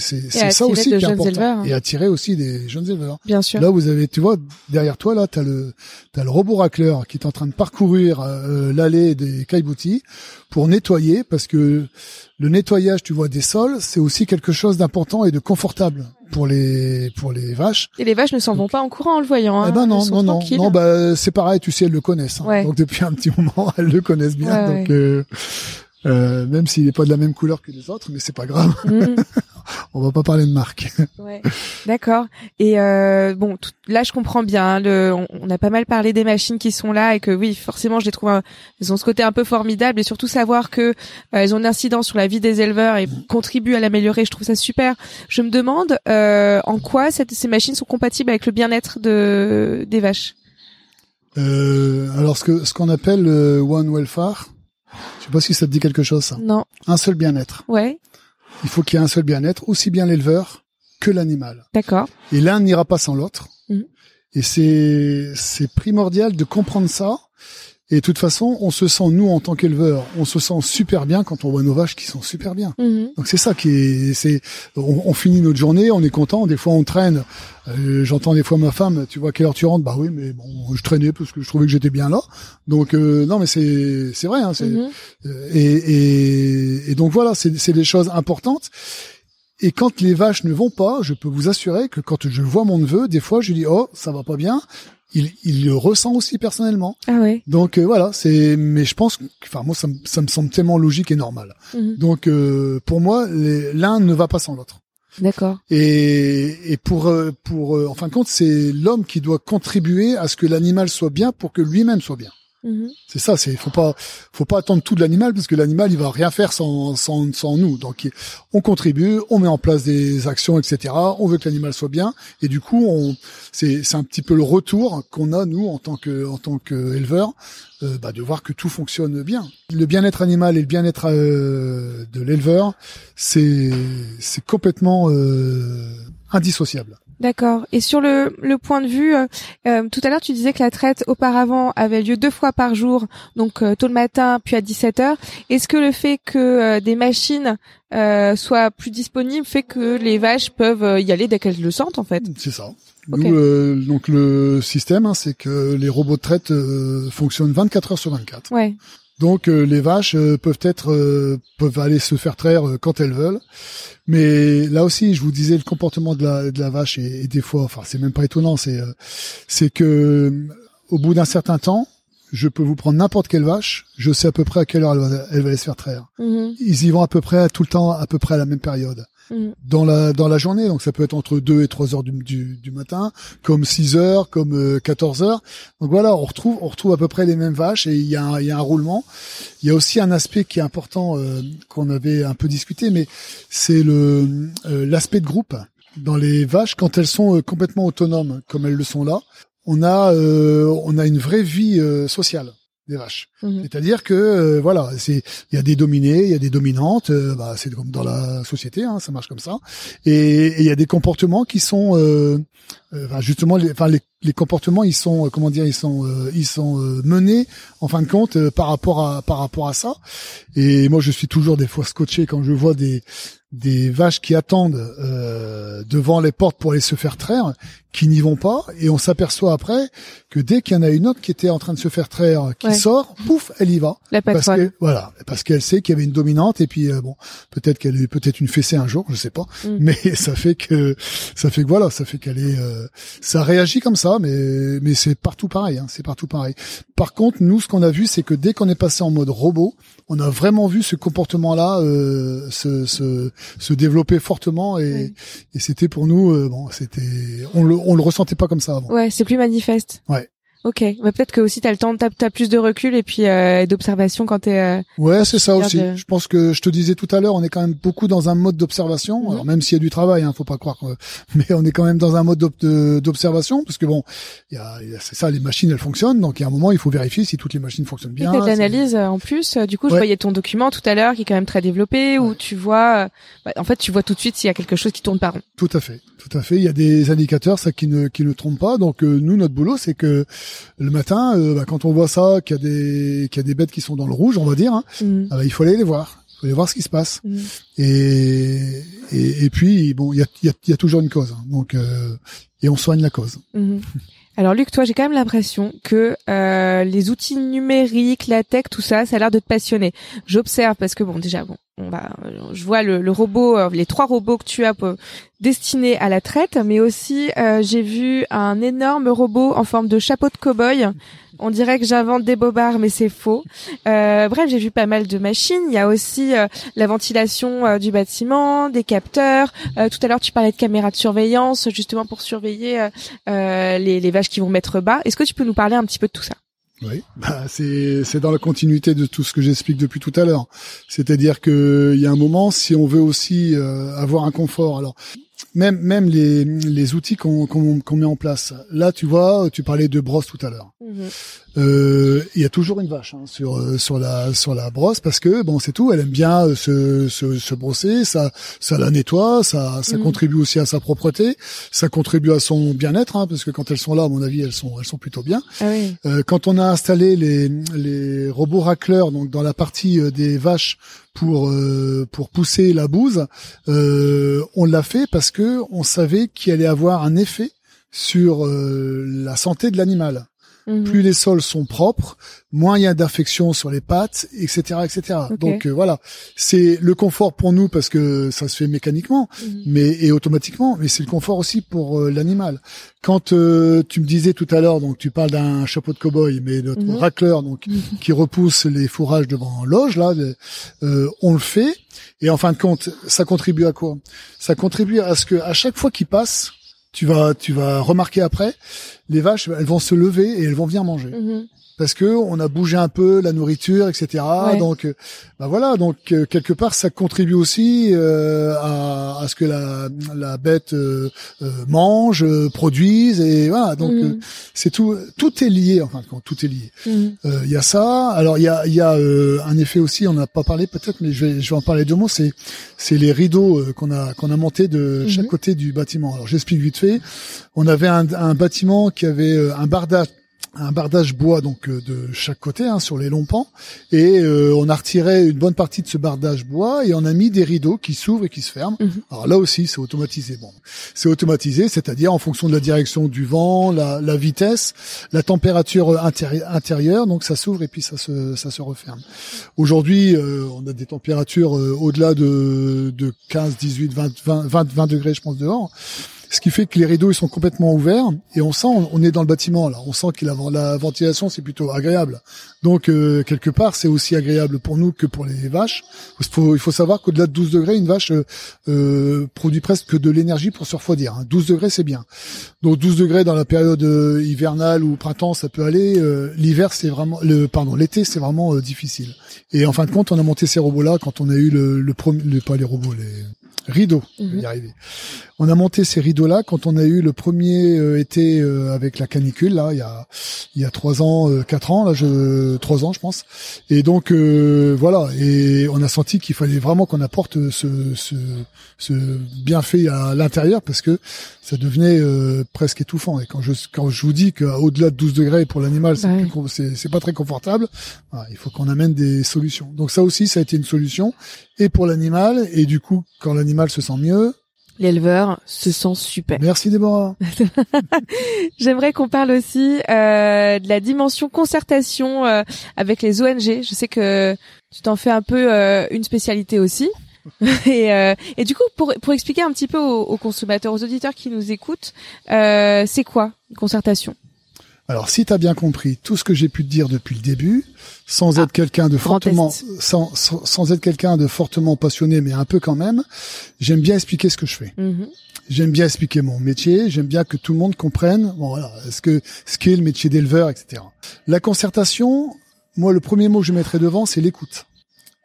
ça aussi qui est important. Hein. Et attirer aussi des jeunes éleveurs. Bien sûr. Là, vous avez, tu vois, derrière toi, là, t'as le, t'as le robot racleur qui est en train de parcourir euh, l'allée des caillebotis pour nettoyer, parce que le nettoyage, tu vois, des sols, c'est aussi quelque chose d'important et de confortable pour les pour les vaches. Et les vaches ne s'en vont pas en courant en le voyant. Hein. Eh ben non, non, non, non, bah c'est pareil, tu sais, elles le connaissent. Hein. Donc depuis un petit moment, elles le connaissent bien. donc euh, euh, même s'il n'est pas de la même couleur que les autres, mais c'est pas grave. Mm. on va pas parler de marque. Ouais. D'accord. Et euh, bon, là je comprends bien. Hein, le, on, a pas mal parlé des machines qui sont là et que oui, forcément, je les trouve. elles ont ce côté un peu formidable et surtout savoir que euh, elles ont une incidence sur la vie des éleveurs et contribuent à l'améliorer. Je trouve ça super. Je me demande euh, en quoi cette, ces machines sont compatibles avec le bien-être de des vaches? Euh, alors ce que ce qu'on appelle le One Welfare, je sais pas si ça te dit quelque chose ça. Non. Un seul bien-être. Ouais. Il faut qu'il y ait un seul bien-être, aussi bien l'éleveur que l'animal. D'accord. Et l'un n'ira pas sans l'autre. Mhm. Et c'est c'est primordial de comprendre ça. Et de toute façon, on se sent nous en tant qu'éleveur, on se sent super bien quand on voit nos vaches qui sont super bien. Mhm. Donc c'est ça qui est, c'est, on, on finit notre journée, on est content. Des fois on traîne. Euh, J'entends des fois ma femme, tu vois quelle heure tu rentres? Bah oui, mais bon, je traînais parce que je trouvais que j'étais bien là. Donc euh, non, mais c'est c'est vrai. Hein, c'est Mhm. euh, et, et et donc voilà, c'est c'est des choses importantes. Et quand les vaches ne vont pas, je peux vous assurer que quand je vois mon neveu, des fois je lui dis oh ça va pas bien. Il, il le ressent aussi personnellement. Ah ouais. Donc euh, voilà, c'est. Mais je pense, que- enfin moi ça, me- ça me semble tellement logique et normal. Mhm. Donc euh, pour moi, l'un ne va pas sans l'autre. D'accord. Et, et pour euh, pour euh, en fin de compte, c'est l'homme qui doit contribuer à ce que l'animal soit bien pour que lui-même soit bien. Mhm. C'est ça. C'est faut pas faut pas attendre tout de l'animal parce que l'animal il va rien faire sans nous. Donc on contribue, on met en place des actions, etc. On veut que l'animal soit bien et du coup on c'est c'est un petit peu le retour qu'on a nous en tant que en tant qu'éleveur euh, bah, de voir que tout fonctionne bien. Le bien-être animal et le bien-être euh, de l'éleveur, c'est c'est complètement euh, indissociable. D'accord. Et sur le, le point de vue, euh, euh, tout à l'heure tu disais que la traite auparavant avait lieu deux fois par jour, donc euh, tôt le matin puis à 17 heures. Est-ce que le fait que euh, des machines euh, soient plus disponibles fait que les vaches peuvent euh, y aller dès qu'elles le sentent en fait? C'est ça. Ok. Nous, euh, donc le système, hein, c'est que les robots de traite euh, fonctionnent 24 heures sur 24. Ouais. Donc euh, les vaches euh, peuvent être euh, peuvent aller se faire traire euh, quand elles veulent. Mais là aussi, je vous disais le comportement de la, de la vache et, et des fois, enfin c'est même pas étonnant, c'est euh, c'est que au bout d'un certain temps, je peux vous prendre n'importe quelle vache, je sais à peu près à quelle heure elle va, elle va aller se faire traire. Mhm. Ils y vont à peu près tout le temps, à peu près à la même période Mhm. dans la dans la journée. Donc ça peut être entre 2 et 3 heures du, du, du matin comme 6 heures comme euh, 14 heures. Donc voilà on retrouve on retrouve à peu près les mêmes vaches et il y a un, il y a un roulement. Il y a aussi un aspect qui est important euh, qu'on avait un peu discuté mais c'est le euh, l'aspect de groupe. Dans les vaches quand elles sont euh, complètement autonomes comme elles le sont là on a euh, on a une vraie vie euh, sociale des vaches Mhm. c'est-à-dire que euh, voilà, c'est il y a des dominés, il y a des dominantes, euh, bah, c'est comme dans la société, hein, ça marche comme ça. Et il y a des comportements qui sont euh, euh, justement, les, enfin les, les comportements, ils sont euh, comment dire, ils sont euh, ils sont euh, menés en fin de compte euh, par rapport à par rapport à ça. Et moi, je suis toujours des fois scotché quand je vois des des vaches qui attendent euh, devant les portes pour aller se faire traire, qui n'y vont pas, et on s'aperçoit après que dès qu'il y en a une autre qui était en train de se faire traire, qui Ouais. sort, pouf, elle y va. La Parce que voilà, parce qu'elle sait qu'il y avait une dominante et puis euh, bon, peut-être qu'elle est peut-être une fessée un jour, je sais pas, Mm. mais ça fait que ça fait que voilà, ça fait qu'elle est, euh, ça réagit comme ça, mais mais c'est partout pareil, hein, c'est partout pareil. Par contre, nous, ce qu'on a vu, c'est que dès qu'on est passé en mode robot, on a vraiment vu ce comportement-là euh, se, se se développer fortement et Oui. et c'était pour nous, euh, bon, c'était, on le on le ressentait pas comme ça avant. Ouais, c'est plus manifeste. Ouais. Ok. Bah, peut-être que aussi t'as le temps, t'as, t'as plus de recul et puis euh, d'observation quand t'es. Euh... Ouais, c'est ça aussi. euh, Je pense que je te disais tout à l'heure, on est quand même beaucoup dans un mode d'observation. Mhm. Alors même s'il y a du travail, hein, faut pas croire, que- mais on est quand même dans un mode d'ob- de- d'observation parce que bon, y a, y a- c'est ça, les machines elles fonctionnent, donc il y a un moment il faut vérifier si toutes les machines fonctionnent Et bien. t'as de l'analyse euh, en plus. Euh, Du coup, je Ouais. voyais ton document tout à l'heure qui est quand même très développé où tu vois. euh, bah, en fait, tu vois tout de suite s'il y a quelque chose qui tourne pas rond. Tout à fait, tout à fait. Il y a des indicateurs ça qui ne qui ne trompent pas. Donc euh, nous notre boulot c'est que le matin, euh, bah, quand on voit ça, qu'il y a des qu'il y a des bêtes qui sont dans le rouge, on va dire, hein, ah bah, il faut aller les voir. Il faut aller voir ce qui se passe. Mhm. Et et, et puis bon, il y a, il y, a, y a toujours une cause. hein. Donc euh, et on soigne la cause. Mhm. Alors Luc, toi, j'ai quand même l'impression que euh, les outils numériques, la tech, tout ça, ça a l'air de te passionner. J'observe parce que bon, déjà, bon, bah, je vois le, robot, les trois robots que tu as destinés à la traite, mais aussi j'ai vu un énorme robot en forme de chapeau de cow-boy on dirait que j'invente des bobards, mais c'est faux. Euh, bref, j'ai vu pas mal de machines. Il y a aussi euh, la ventilation euh, du bâtiment, des capteurs. tout à l'heure, tu parlais de caméras de surveillance, justement pour surveiller les, les vaches qui vont mettre bas. Est-ce que tu peux nous parler un petit peu de tout ça? Oui, bah c'est c'est dans la continuité de tout ce que j'explique depuis tout à l'heure. C'est-à-dire que il y a un moment, si on veut aussi avoir un confort, alors même même les, les outils qu'on qu'on met en place. Là, tu vois, tu parlais de brosse tout à l'heure. Mhm. Euh, il y a toujours une vache hein, sur euh, sur la sur la brosse parce que bon c'est tout. Elle aime bien euh, se, se, se brosser, ça ça la nettoie, ça ça mhm. contribue aussi à sa propreté, ça contribue à son bien-être hein, parce que quand elles sont là, à mon avis, elles sont elles sont plutôt bien. Ah oui. euh, quand on a installé les les robots racleurs donc dans la partie des vaches pour pour pousser la bouse, on l'a fait parce que on savait qu'il allait avoir un effet sur la santé de l'animal. Mhm. Plus les sols sont propres, moins il y a d'infections sur les pattes, etc., etc. Donc euh, voilà, c'est le confort pour nous parce que ça se fait mécaniquement, mhm. mais et automatiquement, mais c'est le confort aussi pour euh, l'animal. Quand euh, tu me disais tout à l'heure, donc tu parles d'un chapeau de cow-boy, mais notre mhm. racleur, donc qui repousse les fourrages devant loge là, on le fait. Et en fin de compte, ça contribue à quoi? Ça contribue à ce que à chaque fois qu'il passe, tu vas tu vas remarquer après, les vaches elles vont se lever et elles vont venir manger. Mhm parce que on a bougé un peu la nourriture, etc. Donc, euh, bah voilà, donc euh, quelque part ça contribue aussi euh, à, à, ce que la, la bête mange, produise et voilà. Donc mhm. c'est tout, tout est lié. Enfin, tout est lié. Il y a ça. Alors il y a, y a un effet aussi. On n'a pas parlé peut-être, mais je vais, je vais en parler deux mots. C'est, c'est les rideaux qu'on a, qu'on a montés de chaque mhm. côté du bâtiment. Alors j'explique vite fait. On avait un, un bâtiment qui avait un bardage un bardage bois donc euh, de chaque côté hein, sur les longs pans et euh, on a retiré une bonne partie de ce bardage bois et on a mis des rideaux qui s'ouvrent et qui se ferment. Mhm. Alors là aussi c'est automatisé. Bon, c'est automatisé, c'est-à-dire en fonction de la direction du vent, la, la vitesse, la température intérieure, donc ça s'ouvre et puis ça se ça se referme. Aujourd'hui, euh, on a des températures au-delà de, de 15, 18, 20, 20, 20, 20 degrés je pense dehors ce qui fait que les rideaux ils sont complètement ouverts et on sent on est dans le bâtiment là on sent que la, la ventilation c'est plutôt agréable donc euh, quelque part c'est aussi agréable pour nous que pour les vaches il faut, il faut savoir qu'au-delà de 12 degrés une vache euh, euh, produit presque de l'énergie pour se refroidir 12 hein. degrés c'est bien donc 12 degrés dans la période hivernale ou printemps ça peut aller l'hiver c'est vraiment le pardon l'été c'est vraiment difficile et en fin de compte on a monté ces robots là quand on a eu le, le premier pas les robots les rideaux, vais y mhm. arriver. On a monté ces rideaux-là quand on a eu le premier euh, été euh, avec la canicule, là, il y a il y a trois ans, euh, quatre ans, là, je trois ans, je pense. Et donc voilà, et on a senti qu'il fallait vraiment qu'on apporte ce, ce, ce bienfait à l'intérieur parce que ça devenait presque étouffant. Et quand je quand je vous dis qu'au-delà de 12 degrés pour l'animal, c'est c'est c'est pas très confortable, il faut qu'on amène des solutions. Donc ça aussi, ça a été une solution et pour l'animal et du coup, quand l'animal se sent mieux, l'éleveur se sent super. Merci Déborah. J'aimerais qu'on parle aussi euh, de la dimension concertation euh, avec les ONG. Je sais que tu t'en fais un peu euh, une spécialité aussi. et, euh, et, du coup, pour, pour expliquer un petit peu aux, aux consommateurs, aux auditeurs qui nous écoutent, euh, c'est quoi une concertation? Alors, si tu as bien compris tout ce que j'ai pu te dire depuis le début, sans ah, être quelqu'un de fortement, sans, sans, être quelqu'un de fortement passionné, mais un peu quand même, j'aime bien expliquer ce que je fais. Mhm. J'aime bien expliquer mon métier. J'aime bien que tout le monde comprenne, bon, voilà, ce que ce qu'est le métier d'éleveur, etc. La concertation, moi, le premier mot que je mettrais devant, c'est l'écoute.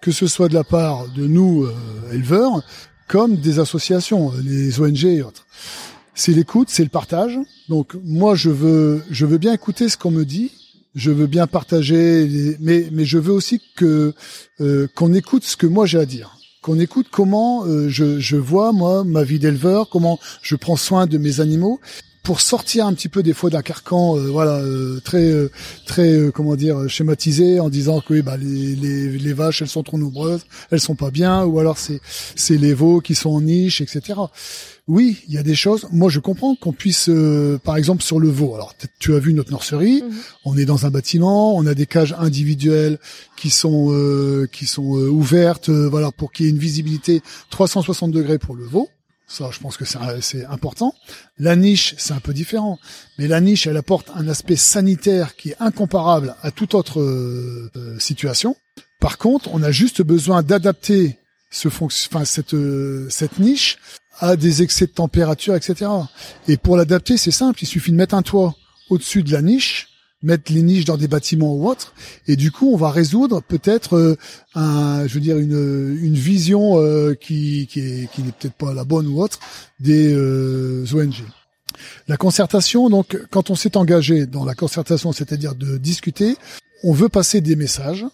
Que ce soit de la part de nous euh, éleveurs, comme des associations, les ONG et autres c'est l'écoute, c'est le partage. Donc moi je veux je veux bien écouter ce qu'on me dit, je veux bien partager, mais mais je veux aussi que euh, qu'on écoute ce que moi j'ai à dire, qu'on écoute comment euh, je je vois moi ma vie d'éleveur, comment je prends soin de mes animaux pour sortir un petit peu des fois d'un carcan, euh, voilà, euh, très euh, très comment dire schématisé en disant que oui, bah les, les, les vaches elles sont trop nombreuses, elles sont pas bien, ou alors c'est c'est les veaux qui sont en niche, etc. Oui, il y a des choses. Moi, je comprends qu'on puisse, par exemple, sur le veau. Alors, tu as vu notre nurserie. Mhm. On est dans un bâtiment. On a des cages individuelles qui sont qui sont ouvertes, voilà, pour qu'il y ait une visibilité 360 degrés pour le veau. Ça, je pense que c'est important. La niche, c'est un peu différent. Mais la niche, elle apporte un aspect sanitaire qui est incomparable à toute autre euh, euh, situation. Par contre, on a juste besoin d'adapter ce enfin, cette, euh, cette niche à des excès de température, etc. Et pour l'adapter, c'est simple. Il suffit de mettre un toit au-dessus de la niche mettre les niches dans des bâtiments ou autres. Et du coup, on va résoudre peut-être euh, un, je veux dire une, une vision euh, qui qui qui n'est peut-être pas la bonne ou autre des euh, ONG. La concertation, donc, quand on s'est engagé dans la concertation, c'est-à-dire de discuter, on veut passer des messages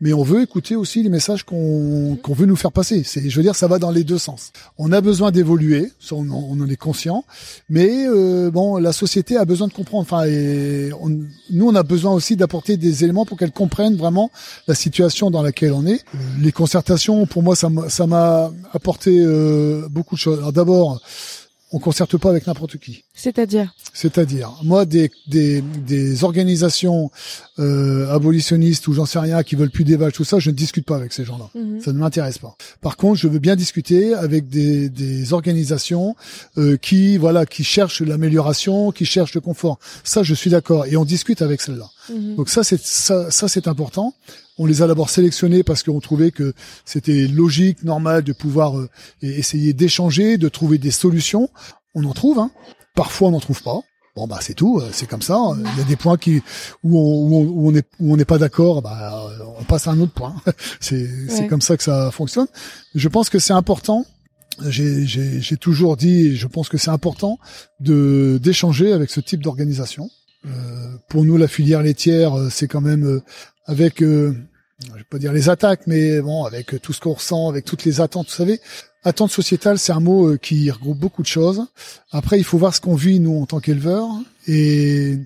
mais on veut écouter aussi les messages qu'on qu'on veut nous faire passer. C'est, je veux dire, ça va dans les deux sens. On a besoin d'évoluer, on, on, en est conscient, mais euh, bon, la société a besoin de comprendre. Enfin, et nous, on a besoin aussi d'apporter des éléments pour qu'elle comprenne vraiment la situation dans laquelle on est. Les concertations, pour moi, ça m'a apporté euh, beaucoup de choses. Alors d'abord, on concerte pas avec n'importe qui. C'est-à-dire C'est-à-dire, moi, des, des, des organisations euh, abolitionnistes ou j'en sais rien qui veulent plus des vaches, tout ça, je ne discute pas avec ces gens-là. Mhm. Ça ne m'intéresse pas. Par contre, je veux bien discuter avec des, des organisations euh, qui, voilà, qui cherchent l'amélioration, qui cherchent le confort. Ça, je suis d'accord. Et on discute avec celles-là. Mhm. Donc ça, c'est ça, ça c'est important. On les a d'abord sélectionnés parce qu'on trouvait que c'était logique, normal de pouvoir euh, essayer d'échanger, de trouver des solutions. On en trouve, hein. parfois on n'en trouve pas. Bon bah c'est tout, euh, c'est comme ça. Il y a des points qui où on où on, est où on n'est pas d'accord, bah on passe à un autre point. c'est c'est comme ça que ça fonctionne. Je pense que c'est important. J'ai j'ai j'ai toujours dit, et je pense que c'est important de d'échanger avec ce type d'organisation. Euh, pour nous, la filière laitière, c'est quand même avec, euh, je vais pas dire les attaques, mais bon, avec tout ce qu'on ressent, avec toutes les attentes, vous savez, attente sociétale, c'est un mot euh, qui regroupe beaucoup de choses. Après, il faut voir ce qu'on vit nous en tant qu'éleveurs, et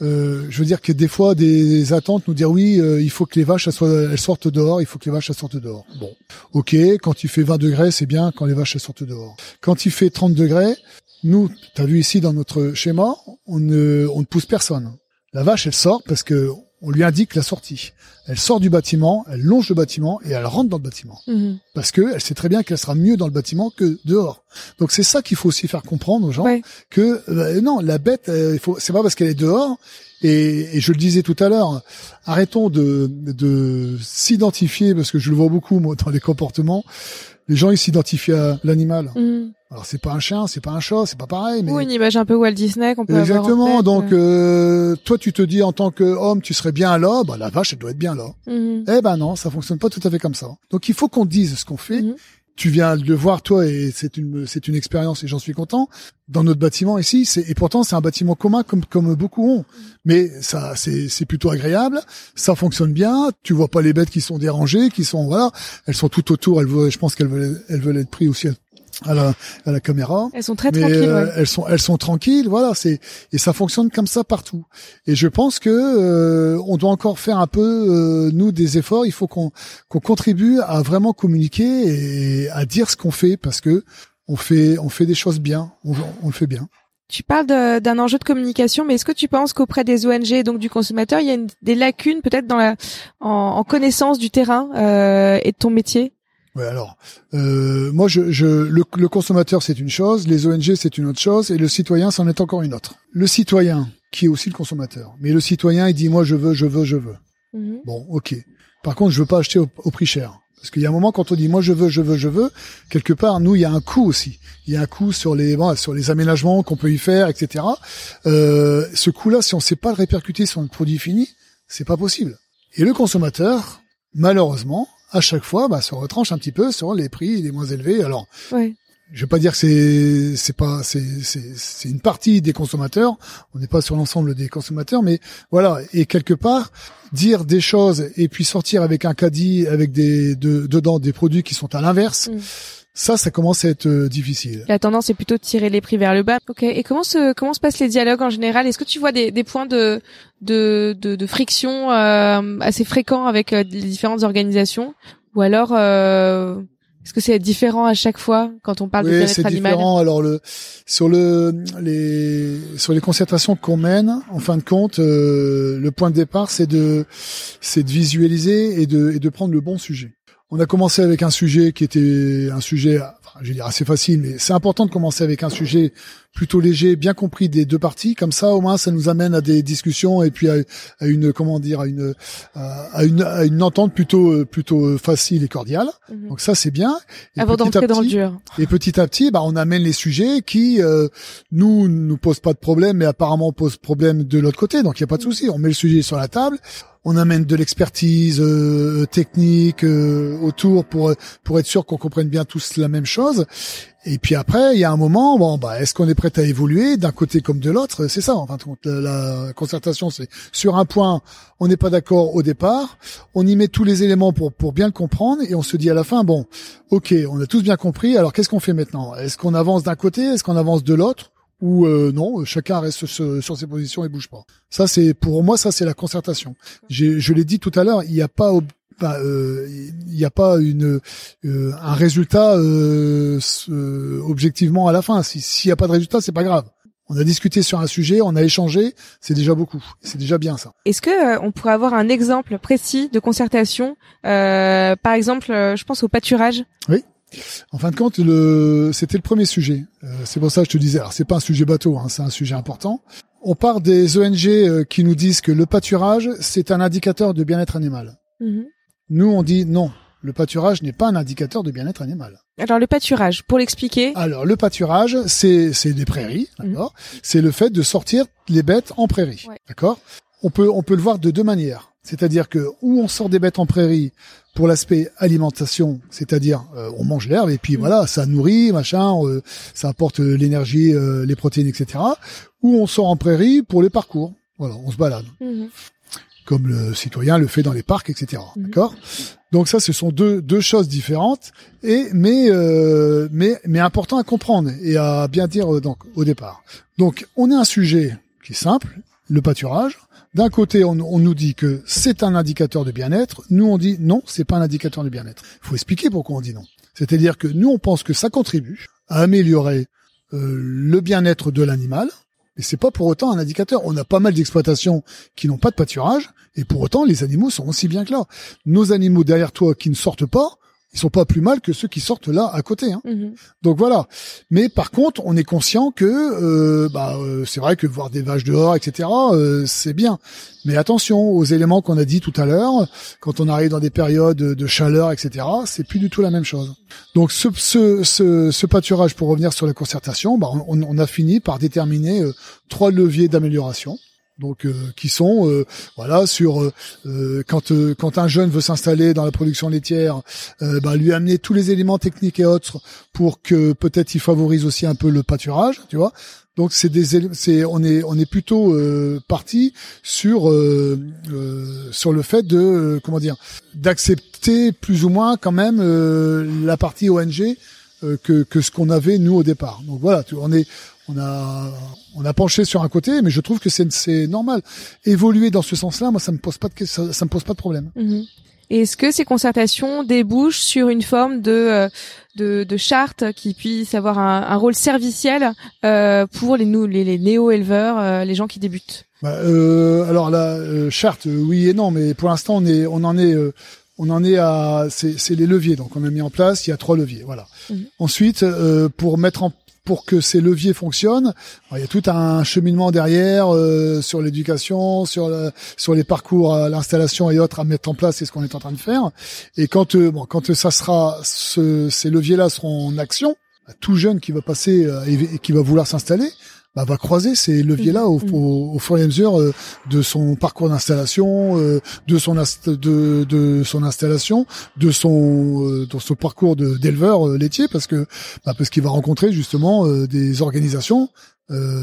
euh, je veux dire que des fois, des attentes nous dire oui, euh, il faut que les vaches elles, sortent dehors, il faut que les vaches elles sortent dehors. Bon, ok, quand il fait 20 degrés, c'est bien quand les vaches elles sortent dehors. Quand il fait 30 degrés, nous, tu as vu ici dans notre schéma, on ne, on ne pousse personne. La vache, elle sort parce que on lui indique la sortie. Elle sort du bâtiment, elle longe le bâtiment et elle rentre dans le bâtiment. Mhm. Parce que elle sait très bien qu'elle sera mieux dans le bâtiment que dehors. Donc c'est ça qu'il faut aussi faire comprendre aux gens que euh, non, la bête, euh, faut, c'est pas parce qu'elle est dehors. Et, et, je le disais tout à l'heure, arrêtons de, de s'identifier parce que je le vois beaucoup moi dans les comportements les gens ils s'identifient à l'animal. Mm. Alors c'est pas un chien, c'est pas un chat, c'est pas pareil. Mais... Ou une image un peu Walt Disney qu'on peut Exactement. Avoir donc euh, toi tu te dis en tant qu'homme tu serais bien là, bah la vache elle doit être bien là. Mm. Eh ben non, ça fonctionne pas tout à fait comme ça. Donc il faut qu'on dise ce qu'on fait. Mm tu viens de le voir toi et c'est une c'est une expérience et j'en suis content. Dans notre bâtiment ici c'est et pourtant c'est un bâtiment commun comme beaucoup ont. Mais ça c'est c'est plutôt agréable ça fonctionne bien tu vois pas les bêtes qui sont dérangées qui sont voilà elles sont tout autour elles veulent je pense qu'elles veulent elles veulent être prises aussi à la, à la caméra. Elles sont très tranquilles. Euh, elles sont elles sont tranquilles, voilà. C'est et ça fonctionne comme ça partout. Et je pense que euh, on doit encore faire un peu euh, nous des efforts. Il faut qu'on qu'on contribue à vraiment communiquer et à dire ce qu'on fait parce que on fait on fait des choses bien. On, on le fait bien. Tu parles d'un enjeu de communication, mais est-ce que tu penses qu'auprès des ONG et donc du consommateur, il y a des lacunes peut-être dans la en, en, connaissance du terrain et de ton métier? Ouais, alors, euh, moi, je, je le, le, consommateur, c'est une chose, les ONG, c'est une autre chose, et le citoyen, c'en est encore une autre. Le citoyen, qui est aussi le consommateur, mais le citoyen, il dit, moi, je veux, je veux, je veux. Mhm. Bon, ok. Par contre, je veux pas acheter au, prix cher. Parce qu'il y a un moment quand on dit moi je veux, je veux, je veux, quelque part nous il y a un coût aussi. Il y a un coût sur les bon, sur les aménagements qu'on peut y faire, etc. Euh, ce coût-là, si on ne sait pas le répercuter sur le produit fini, c'est pas possible. Et le consommateur, malheureusement, à chaque fois, bah, se retranche un petit peu sur les prix les moins élevés. Alors, oui. je vais pas dire que c'est c'est pas c'est c'est une partie des consommateurs. On n'est pas sur l'ensemble des consommateurs, mais voilà. Et quelque part, dire des choses et puis sortir avec un caddie avec des de, dedans des produits qui sont à l'inverse. Mm Ça, ça commence à être euh, difficile. La tendance est plutôt de tirer les prix vers le bas. Ok. Et comment se comment se passent les dialogues en général? Est-ce que tu vois des, des points de de de, de friction euh, assez fréquents avec euh, les différentes organisations, ou alors est-ce que c'est différent à chaque fois quand on parle oui, de bien-être animal? c'est différent. Alors le sur le les sur les concertations qu'on mène, en fin de compte, le point de départ, c'est de c'est de visualiser et de et de prendre le bon sujet. On a commencé avec un sujet qui était un sujet, enfin, je vais dire assez facile, mais c'est important de commencer avec un sujet plutôt léger, bien compris des deux parties. Comme ça, au moins, ça nous amène à des discussions et puis à, une, comment dire, à une, à une, à une entente plutôt, plutôt facile et cordiale. Mhm. Donc ça, c'est bien. Et Avant d'entrer dans le dur. Et petit à petit, bah, on amène les sujets qui, euh, nous, nous posent pas de problème, mais apparemment posent problème de l'autre côté. Donc il y a pas de mhm. souci. On met le sujet sur la table on amène de l'expertise euh, technique euh, autour pour pour être sûr qu'on comprenne bien tous la même chose. Et puis après, il y a un moment, bon, bah, est-ce qu'on est prêt à évoluer d'un côté comme de l'autre? C'est ça, en fin de compte. La, concertation, c'est sur un point, on n'est pas d'accord au départ, on y met tous les éléments pour pour bien le comprendre, et on se dit à la fin, bon, ok, on a tous bien compris. Alors qu'est-ce qu'on fait maintenant? Est-ce qu'on avance d'un côté? Est-ce qu'on avance de l'autre? Ou euh, non, chacun reste sur ses positions et bouge pas. Ça c'est pour moi ça c'est la concertation. Je l'ai dit tout à l'heure, il n'y a pas euh, il n'y a pas une euh, un résultat objectivement à la fin. S'il n'y a pas de résultat, c'est pas grave. On a discuté sur un sujet, on a échangé, c'est déjà beaucoup, c'est déjà bien ça. Est-ce que on pourrait avoir un exemple précis de concertation, par exemple, je pense au pâturage? Oui. En fin de compte, le... c'était le premier sujet. Euh, c'est pour ça que je te disais. Alors, c'est pas un sujet bateau, hein, c'est un sujet important. On part des ONG euh, qui nous disent que le pâturage, c'est un indicateur de bien-être animal. Mhm. Nous, on dit non. Le pâturage n'est pas un indicateur de bien-être animal. Alors le pâturage, pour l'expliquer. Alors le pâturage, c'est c'est des prairies, mhm. d'accord? C'est le fait de sortir les bêtes en prairie, d'accord? On peut on peut le voir de deux manières. C'est-à-dire que où on sort des bêtes en prairie pour l'aspect alimentation, c'est-à-dire euh, on mange l'herbe et puis mm. voilà, ça nourrit, machin, euh, ça apporte euh, l'énergie, les protéines, etc. Ou on sort en prairie pour les parcours. Voilà, on se balade. Mm-hmm. Comme le citoyen le fait dans les parcs, etc. Mm-hmm. D'accord? Donc ça, ce sont deux, deux choses différentes, et mais mais mais important à comprendre et à bien dire donc au départ. Donc on a un sujet qui est simple, le pâturage. D'un côté, on, nous dit que c'est un indicateur de bien-être. Nous, on dit non, c'est pas un indicateur de bien-être. Il faut expliquer pourquoi on dit non. C'est-à-dire que nous, on pense que ça contribue à améliorer euh, le bien-être de l'animal, mais c'est pas pour autant un indicateur. On a pas mal d'exploitations qui n'ont pas de pâturage, et pour autant, les animaux sont aussi bien que là. Nos animaux derrière toi qui ne sortent pas, ils sont pas plus mal que ceux qui sortent là à côté. Hein. Mhm. Donc voilà. Mais par contre, on est conscient que euh, bah, euh, c'est vrai que voir des vaches dehors, etc., euh, c'est bien. Mais attention aux éléments qu'on a dit tout à l'heure. Quand on arrive dans des périodes de chaleur, etc., c'est plus du tout la même chose. Donc ce, ce, ce, ce pâturage, pour revenir sur la concertation, bah, on, on, a fini par déterminer trois leviers d'amélioration donc euh, qui sont euh, voilà sur euh, quand quand un jeune veut s'installer dans la production laitière, bah, lui amener tous les éléments techniques et autres pour que peut-être il favorise aussi un peu le pâturage, tu vois. Donc c'est des c'est on est on est plutôt parti sur sur le fait de comment dire d'accepter plus ou moins quand même la partie ONG que que ce qu'on avait nous au départ. Donc voilà, on est on a on a penché sur un côté, mais je trouve que c'est normal. Évoluer dans ce sens-là, moi, ça me pose pas de ça, me pose pas de problème. Mhm. Est-ce que ces concertations débouchent sur une forme de euh, de, de charte qui puisse avoir un, un rôle serviciel euh, pour les, les, les néo-éleveurs, euh, les gens qui débutent? Bah, euh, Alors la charte, oui et non, mais pour l'instant on est on en est on en est à c'est les leviers donc on a mis en place il y a trois leviers voilà. Mhm. Ensuite pour mettre en pour que ces leviers fonctionnent, il y a tout un cheminement derrière euh, sur l'éducation, sur sur les parcours l'installation et autres à mettre en place, c'est ce qu'on est en train de faire. Et quand euh, bon, quand ça sera, ces leviers-là seront en action, tout jeune qui va passer euh, et qui va vouloir s'installer, bah, va croiser ces leviers-là au, mm. au, au, fur et à mesure euh, de son parcours d'installation, euh, de son de, de son installation, de son euh, de son parcours d'éleveur laitier, parce que bah, parce qu'il va rencontrer justement des organisations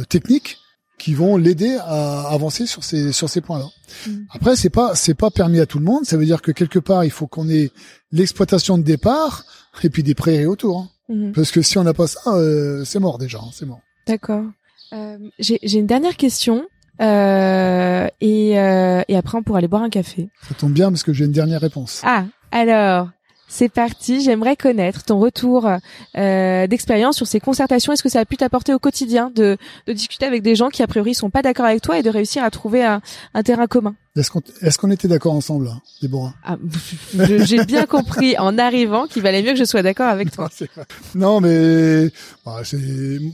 techniques qui vont l'aider à avancer sur ces sur ces points-là. Mm. Après, c'est pas c'est pas permis à tout le monde. Ça veut dire que quelque part, il faut qu'on ait l'exploitation de départ et puis des prairies autour. hein. Parce que si on n'a pas ça, euh, c'est mort déjà. hein, c'est mort. D'accord. Euh, J'ai j'ai une dernière question. Euh, et, euh, et après, on pourra aller boire un café. Ça tombe bien parce que j'ai une dernière réponse. Ah, alors, c'est parti. J'aimerais connaître ton retour euh, d'expérience sur ces concertations. Est-ce que ça a pu t'apporter au quotidien de, de discuter avec des gens qui, a priori, sont pas d'accord avec toi et de réussir à trouver un, un terrain commun? Est-ce qu'on est-ce qu'on était d'accord ensemble, là, Déborah? Ah, J'ai bien compris en arrivant qu'il valait mieux que je sois d'accord avec toi. Non, mais bah, c'est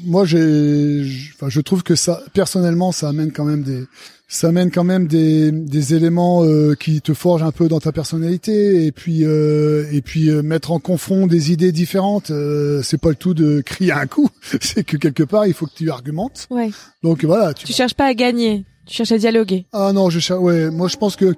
moi j'ai enfin je trouve que ça personnellement ça amène quand même des ça amène quand même des des éléments euh, qui te forgent un peu dans ta personnalité et puis euh, et puis euh, mettre en confront des idées différentes euh, c'est pas le tout de crier un coup c'est que quelque part il faut que tu argumentes Ouais. donc voilà tu Tu cherches pas à gagner. Tu cherches à dialoguer. ah non je ouais moi je pense que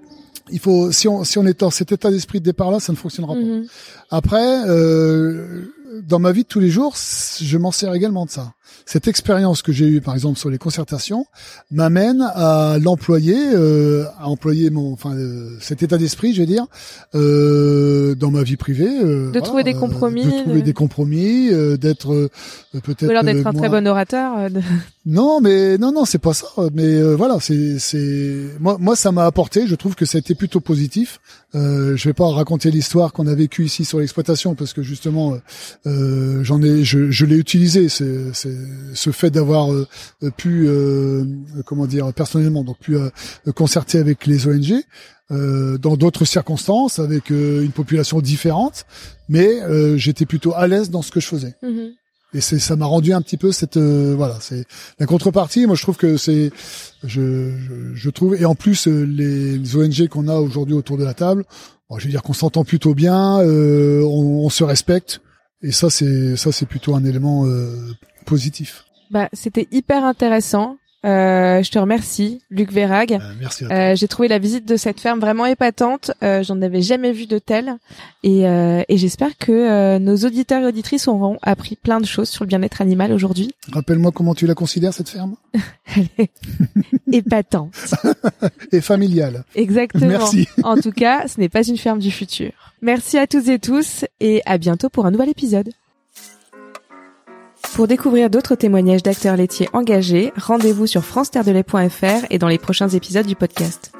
il faut si on si on est dans cet état d'esprit de départ là ça ne fonctionnera pas Mhm. après, euh, dans ma vie de tous les jours, je m'en sers également de ça. Cette expérience que j'ai eue, par exemple, sur les concertations, m'amène à l'employer, euh, à employer mon, enfin, euh, cet état d'esprit, je vais dire, euh, dans ma vie privée. euh, De trouver des euh, compromis, de trouver de- des compromis, d'être euh, peut-être. Ou alors d'être un très bon orateur. de- non, mais non, non, c'est pas ça. Mais euh, voilà, c'est, c'est moi, moi, ça m'a apporté. Je trouve que ça a été plutôt positif. Euh, je vais pas raconter l'histoire qu'on a vécue ici sur l'exploitation parce que justement, euh, euh, j'en ai, je, je l'ai utilisé. C'est, ce fait d'avoir euh, pu, euh, comment dire, personnellement, donc pu euh, concerter avec les ONG. dans d'autres circonstances, avec une population différente, mais j'étais plutôt à l'aise dans ce que je faisais. Mhm. Et c'est ça m'a rendu un petit peu cette euh, voilà c'est la contrepartie. Moi je trouve que c'est je, je je trouve et en plus euh, les ONG qu'on a aujourd'hui autour de la table, bon, je veux dire qu'on s'entend plutôt bien, euh, on, on se respecte et ça c'est ça c'est plutôt un élément euh, positif. Bah, c'était hyper intéressant. Euh, je te remercie, Luc Vérag. Euh, merci. Euh, j'ai trouvé la visite de cette ferme vraiment épatante. Euh, J'en avais jamais vu de telle. Et, euh, et j'espère que euh, nos auditeurs et auditrices auront appris plein de choses sur le bien-être animal aujourd'hui. Rappelle-moi comment tu la considères cette ferme? Elle est épatante. et familiale. Exactement. Merci. En tout cas, ce n'est pas une ferme du futur. Merci à toutes et tous et à bientôt pour un nouvel épisode. Pour découvrir d'autres témoignages d'acteurs laitiers engagés, rendez-vous sur france et dans les prochains épisodes du podcast.